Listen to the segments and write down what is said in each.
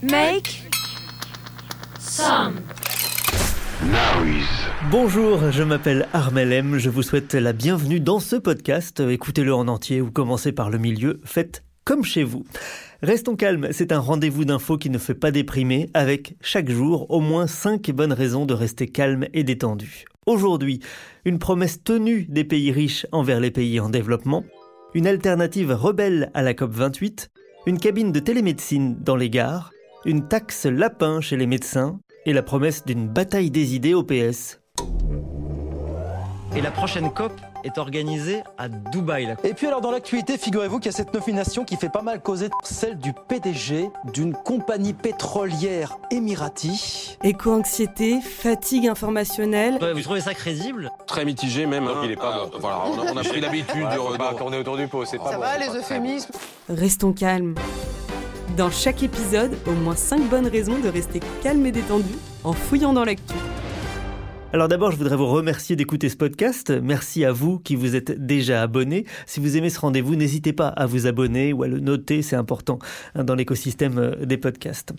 Make some Bonjour, je m'appelle Armel M. Je vous souhaite la bienvenue dans ce podcast. Écoutez-le en entier ou commencez par le milieu. Faites comme chez vous. Restons calmes, c'est un rendez-vous d'infos qui ne fait pas déprimer, avec chaque jour au moins 5 bonnes raisons de rester calme et détendu. Aujourd'hui, une promesse tenue des pays riches envers les pays en développement, une alternative rebelle à la COP28, une cabine de télémédecine dans les gares, une taxe lapin chez les médecins et la promesse d'une bataille des idées au PS. Et la prochaine COP est organisée à Dubaï. Et puis alors dans l'actualité, figurez-vous qu'il y a cette nomination qui fait pas mal causer, celle du PDG d'une compagnie pétrolière émirati. Éco-anxiété, fatigue informationnelle. Vous trouvez ça crédible? Très mitigé même. Donc hein. il est pas bon. Euh, voilà, on a, on a pris l'habitude de... de- tourner autour du pot, c'est pas Ça bon. va, les bon. euphémismes Restons calmes. Dans chaque épisode, au moins 5 bonnes raisons de rester calme et détendu en fouillant dans l'actu. Alors d'abord, je voudrais vous remercier d'écouter ce podcast. Merci à vous qui vous êtes déjà abonnés. Si vous aimez ce rendez-vous, n'hésitez pas à vous abonner ou à le noter, c'est important hein, dans l'écosystème euh, des podcasts.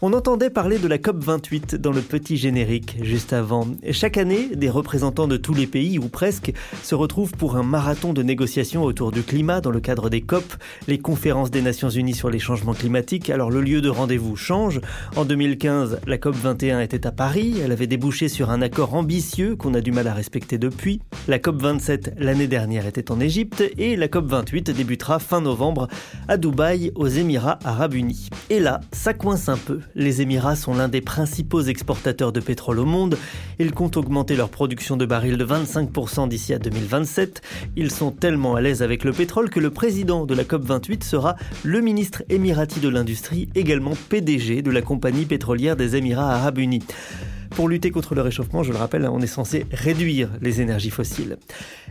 On entendait parler de la COP28 dans le petit générique juste avant. Chaque année, des représentants de tous les pays, ou presque, se retrouvent pour un marathon de négociations autour du climat dans le cadre des COP, les conférences des Nations Unies sur les changements climatiques. Alors le lieu de rendez-vous change. En 2015, la COP21 était à Paris. Elle avait débouché sur un accord ambitieux qu'on a du mal à respecter depuis. La COP27 l'année dernière était en Égypte et la COP28 débutera fin novembre à Dubaï, aux Émirats arabes unis. Et là, ça coince un peu. Les Émirats sont l'un des principaux exportateurs de pétrole au monde. Ils comptent augmenter leur production de barils de 25% d'ici à 2027. Ils sont tellement à l'aise avec le pétrole que le président de la COP28 sera le ministre émirati de l'Industrie, également PDG de la compagnie pétrolière des Émirats arabes unis. Pour lutter contre le réchauffement, je le rappelle, on est censé réduire les énergies fossiles.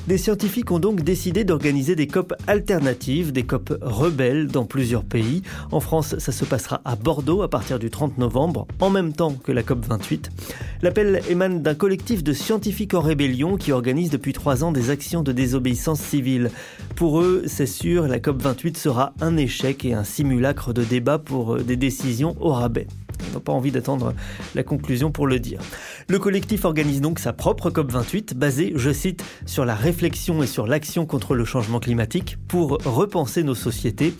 Des scientifiques ont donc décidé d'organiser des COP alternatives, des COP rebelles dans plusieurs pays. En France, ça se passera à Bordeaux à partir du 30 novembre, en même temps que la COP 28. L'appel émane d'un collectif de scientifiques en rébellion qui organise depuis trois ans des actions de désobéissance civile. Pour eux, c'est sûr, la COP 28 sera un échec et un simulacre de débat pour euh, des décisions au rabais. On n'a pas envie d'attendre la conclusion pour le dire. Le collectif organise donc sa propre COP28 basée, je cite, sur la réflexion et sur l'action contre le changement climatique pour repenser nos sociétés.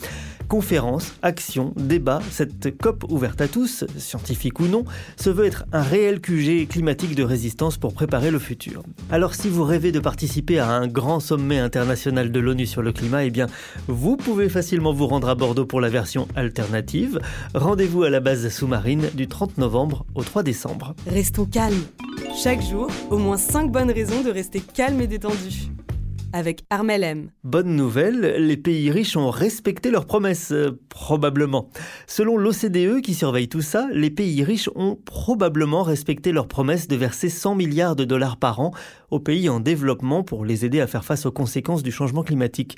Conférences, actions, débats, cette COP ouverte à tous, scientifiques ou non, se veut être un réel QG climatique de résistance pour préparer le futur. Alors si vous rêvez de participer à un grand sommet international de l'ONU sur le climat, eh bien vous pouvez facilement vous rendre à Bordeaux pour la version alternative. Rendez-vous à la base sous-marine du 30 novembre au 3 décembre. Restons calmes. Chaque jour, au moins 5 bonnes raisons de rester calme et détendu. Avec Armel M. Bonne nouvelle, les pays riches ont respecté leurs promesses, euh, probablement. Selon l'OCDE qui surveille tout ça, les pays riches ont probablement respecté leurs promesses de verser 100 milliards de dollars par an aux pays en développement pour les aider à faire face aux conséquences du changement climatique.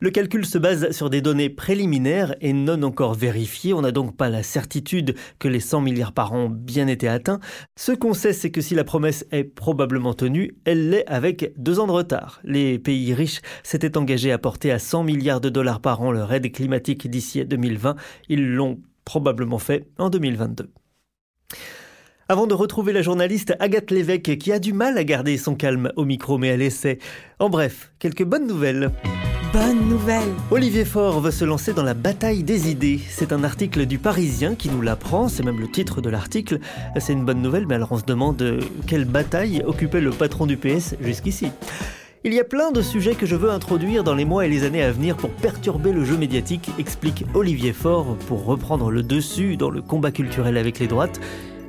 Le calcul se base sur des données préliminaires et non encore vérifiées. On n'a donc pas la certitude que les 100 milliards par an ont bien été atteints. Ce qu'on sait, c'est que si la promesse est probablement tenue, elle l'est avec deux ans de retard. Les pays riches s'étaient engagés à porter à 100 milliards de dollars par an leur aide climatique d'ici à 2020. Ils l'ont probablement fait en 2022. Avant de retrouver la journaliste Agathe Lévesque qui a du mal à garder son calme au micro mais elle essaie. En bref, quelques bonnes nouvelles. Bonne nouvelle. Olivier Faure veut se lancer dans la bataille des idées. C'est un article du Parisien qui nous l'apprend, c'est même le titre de l'article. C'est une bonne nouvelle, mais alors on se demande euh, quelle bataille occupait le patron du PS jusqu'ici. Il y a plein de sujets que je veux introduire dans les mois et les années à venir pour perturber le jeu médiatique, explique Olivier Faure, pour reprendre le dessus dans le combat culturel avec les droites.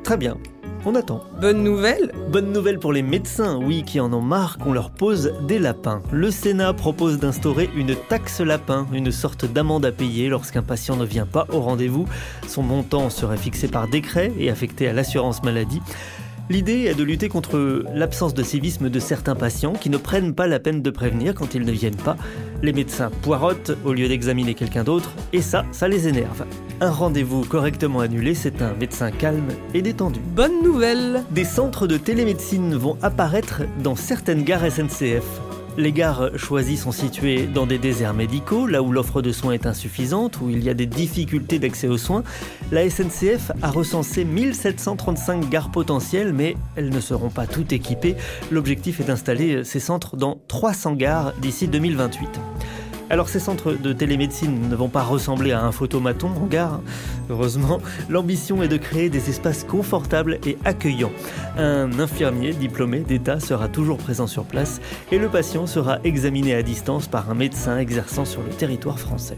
Très bien. On attend. Bonne nouvelle Bonne nouvelle pour les médecins, oui, qui en ont marre qu'on leur pose des lapins. Le Sénat propose d'instaurer une taxe lapin, une sorte d'amende à payer lorsqu'un patient ne vient pas au rendez-vous. Son montant serait fixé par décret et affecté à l'assurance maladie. L'idée est de lutter contre l'absence de civisme de certains patients qui ne prennent pas la peine de prévenir quand ils ne viennent pas. Les médecins poirotent au lieu d'examiner quelqu'un d'autre et ça, ça les énerve. Un rendez-vous correctement annulé, c'est un médecin calme et détendu. Bonne nouvelle Des centres de télémédecine vont apparaître dans certaines gares SNCF. Les gares choisies sont situées dans des déserts médicaux, là où l'offre de soins est insuffisante, où il y a des difficultés d'accès aux soins. La SNCF a recensé 1735 gares potentielles, mais elles ne seront pas toutes équipées. L'objectif est d'installer ces centres dans 300 gares d'ici 2028. Alors ces centres de télémédecine ne vont pas ressembler à un photomaton en gare. hein. Heureusement, l'ambition est de créer des espaces confortables et accueillants. Un infirmier diplômé d'État sera toujours présent sur place et le patient sera examiné à distance par un médecin exerçant sur le territoire français.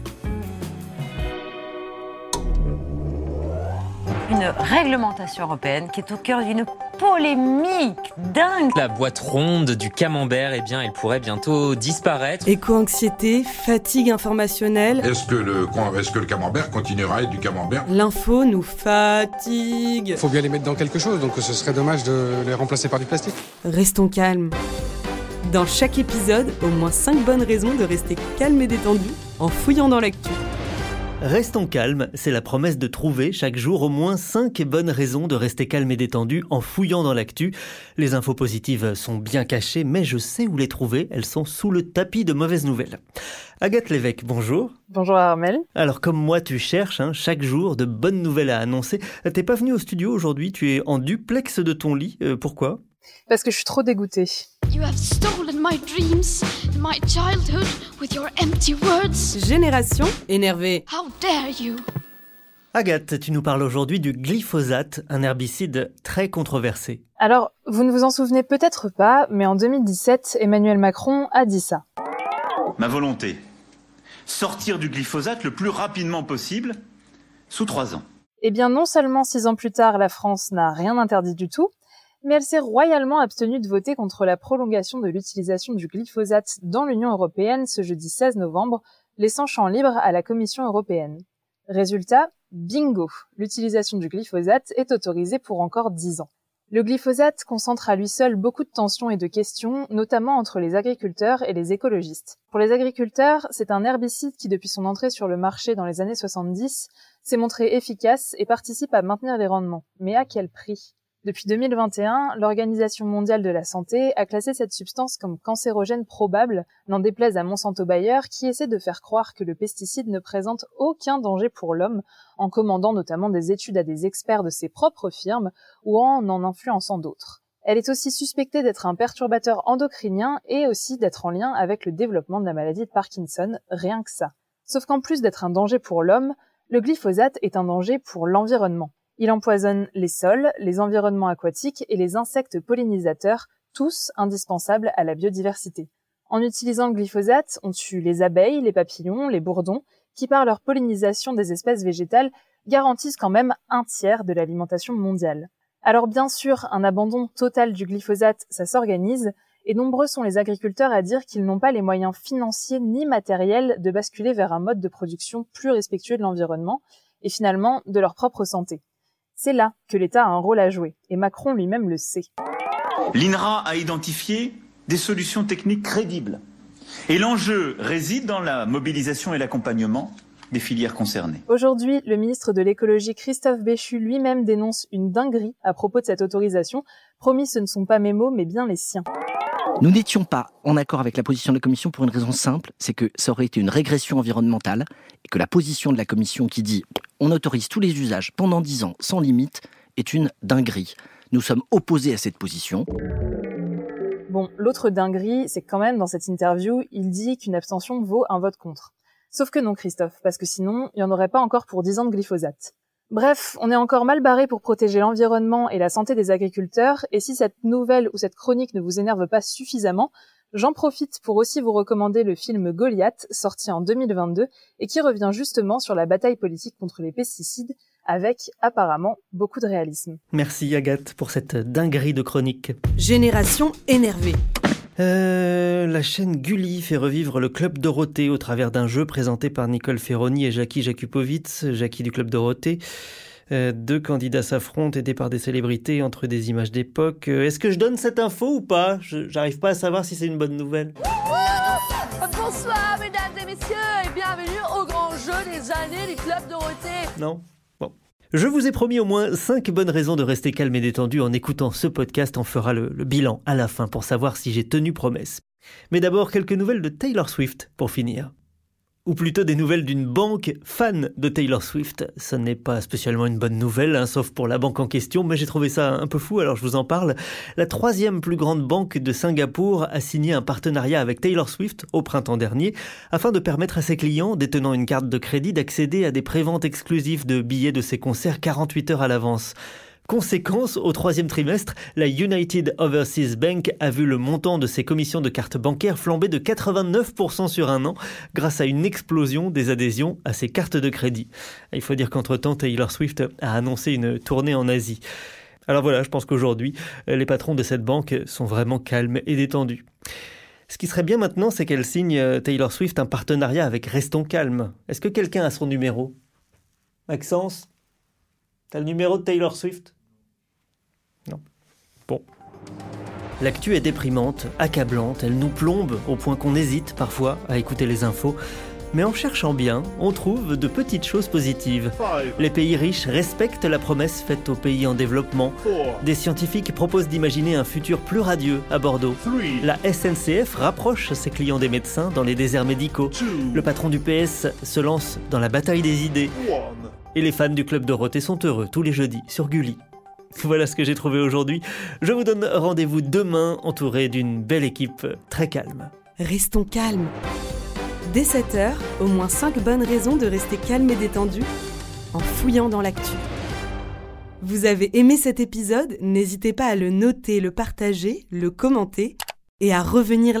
Une réglementation européenne qui est au cœur d'une polémique dingue. La boîte ronde du camembert, eh bien, elle pourrait bientôt disparaître. Éco-anxiété, fatigue informationnelle, Est-ce que, le, est-ce que le camembert continuera à être du camembert? L'info nous fatigue. faut bien les mettre dans quelque chose, donc ce serait dommage de les remplacer par du plastique. Restons calmes. Dans chaque épisode, au moins 5 bonnes raisons de rester calme et détendu en fouillant dans l'actu. Restons calmes, c'est la promesse de trouver chaque jour au moins 5 bonnes raisons de rester calme et détendu en fouillant dans l'actu. Les infos positives sont bien cachées, mais je sais où les trouver, elles sont sous le tapis de mauvaises nouvelles. Agathe Lévesque, bonjour. Bonjour Armel. Alors comme moi tu cherches hein, chaque jour de bonnes nouvelles à annoncer, t'es pas venu au studio aujourd'hui, tu es en duplex de ton lit, Euh, pourquoi? Parce que je suis trop dégoûtée. You have stolen my dreams and my childhood with your empty words. Génération énervée. How dare you? Agathe, tu nous parles aujourd'hui du glyphosate, un herbicide très controversé. Alors, vous ne vous en souvenez peut-être pas, mais en 2017, Emmanuel Macron a dit ça. Ma volonté, sortir du glyphosate le plus rapidement possible, sous trois ans. Eh bien, non seulement six ans plus tard, la France n'a rien interdit du tout, mais elle s'est royalement abstenue de voter contre la prolongation de l'utilisation du glyphosate dans l'Union européenne ce jeudi 16 novembre, laissant champ libre à la Commission européenne. Résultat, bingo, l'utilisation du glyphosate est autorisée pour encore dix ans. Le glyphosate concentre à lui seul beaucoup de tensions et de questions, notamment entre les agriculteurs et les écologistes. Pour les agriculteurs, c'est un herbicide qui, depuis son entrée sur le marché dans les années 70, s'est montré efficace et participe à maintenir les rendements. Mais à quel prix? Depuis 2021, l'Organisation mondiale de la santé a classé cette substance comme cancérogène probable, n'en déplaise à Monsanto Bayer qui essaie de faire croire que le pesticide ne présente aucun danger pour l'homme, en commandant notamment des études à des experts de ses propres firmes ou en en influençant d'autres. Elle est aussi suspectée d'être un perturbateur endocrinien et aussi d'être en lien avec le développement de la maladie de Parkinson, rien que ça. Sauf qu'en plus d'être un danger pour l'homme, le glyphosate est un danger pour l'environnement. Il empoisonne les sols, les environnements aquatiques et les insectes pollinisateurs, tous indispensables à la biodiversité. En utilisant le glyphosate, on tue les abeilles, les papillons, les bourdons, qui par leur pollinisation des espèces végétales garantissent quand même un tiers de l'alimentation mondiale. Alors bien sûr, un abandon total du glyphosate, ça s'organise, et nombreux sont les agriculteurs à dire qu'ils n'ont pas les moyens financiers ni matériels de basculer vers un mode de production plus respectueux de l'environnement, et finalement de leur propre santé. C'est là que l'État a un rôle à jouer, et Macron lui-même le sait. L'INRA a identifié des solutions techniques crédibles. Et l'enjeu réside dans la mobilisation et l'accompagnement des filières concernées. Aujourd'hui, le ministre de l'écologie Christophe Béchu lui-même dénonce une dinguerie à propos de cette autorisation. Promis, ce ne sont pas mes mots, mais bien les siens. Nous n'étions pas en accord avec la position de la Commission pour une raison simple, c'est que ça aurait été une régression environnementale et que la position de la Commission qui dit on autorise tous les usages pendant 10 ans sans limite est une dinguerie. Nous sommes opposés à cette position. Bon, l'autre dinguerie, c'est quand même dans cette interview, il dit qu'une abstention vaut un vote contre. Sauf que non, Christophe, parce que sinon, il n'y en aurait pas encore pour 10 ans de glyphosate. Bref, on est encore mal barré pour protéger l'environnement et la santé des agriculteurs, et si cette nouvelle ou cette chronique ne vous énerve pas suffisamment, j'en profite pour aussi vous recommander le film Goliath, sorti en 2022, et qui revient justement sur la bataille politique contre les pesticides, avec apparemment beaucoup de réalisme. Merci Agathe pour cette dinguerie de chronique. Génération énervée. Euh, la chaîne Gulli fait revivre le Club Dorothée au travers d'un jeu présenté par Nicole Ferroni et Jackie Jakubowicz, Jackie du Club Dorothée. Euh, deux candidats s'affrontent aidés par des célébrités entre des images d'époque. Euh, Est-ce que je donne cette info ou pas? J'arrive pas à savoir si c'est une bonne nouvelle. Bonsoir mesdames et messieurs et bienvenue au grand jeu des années du Club Dorothée. Non Bon. Je vous ai promis au moins 5 bonnes raisons de rester calme et détendu en écoutant ce podcast. On fera le, le bilan à la fin pour savoir si j'ai tenu promesse. Mais d'abord, quelques nouvelles de Taylor Swift pour finir. Ou plutôt des nouvelles d'une banque fan de Taylor Swift. Ce n'est pas spécialement une bonne nouvelle, hein, sauf pour la banque en question, mais j'ai trouvé ça un peu fou, alors je vous en parle. La troisième plus grande banque de Singapour a signé un partenariat avec Taylor Swift au printemps dernier, afin de permettre à ses clients détenant une carte de crédit d'accéder à des préventes exclusives de billets de ses concerts 48 heures à l'avance. Conséquence, au troisième trimestre, la United Overseas Bank a vu le montant de ses commissions de cartes bancaires flamber de 89% sur un an grâce à une explosion des adhésions à ses cartes de crédit. Il faut dire qu'entre-temps, Taylor Swift a annoncé une tournée en Asie. Alors voilà, je pense qu'aujourd'hui, les patrons de cette banque sont vraiment calmes et détendus. Ce qui serait bien maintenant, c'est qu'elle signe euh, Taylor Swift un partenariat avec Restons Calmes. Est-ce que quelqu'un a son numéro? Maxence? T'as le numéro de Taylor Swift? Non. Bon. L'actu est déprimante, accablante, elle nous plombe au point qu'on hésite parfois à écouter les infos. Mais en cherchant bien, on trouve de petites choses positives. Les pays riches respectent la promesse faite aux pays en développement. Des scientifiques proposent d'imaginer un futur plus radieux à Bordeaux. La SNCF rapproche ses clients des médecins dans les déserts médicaux. Le patron du PS se lance dans la bataille des idées. Et les fans du Club Dorothée sont heureux tous les jeudis sur Gulli. Voilà ce que j'ai trouvé aujourd'hui. Je vous donne rendez-vous demain entouré d'une belle équipe très calme. Restons calmes. Dès 7h, au moins 5 bonnes raisons de rester calme et détendu en fouillant dans l'actu. Vous avez aimé cet épisode? N'hésitez pas à le noter, le partager, le commenter et à revenir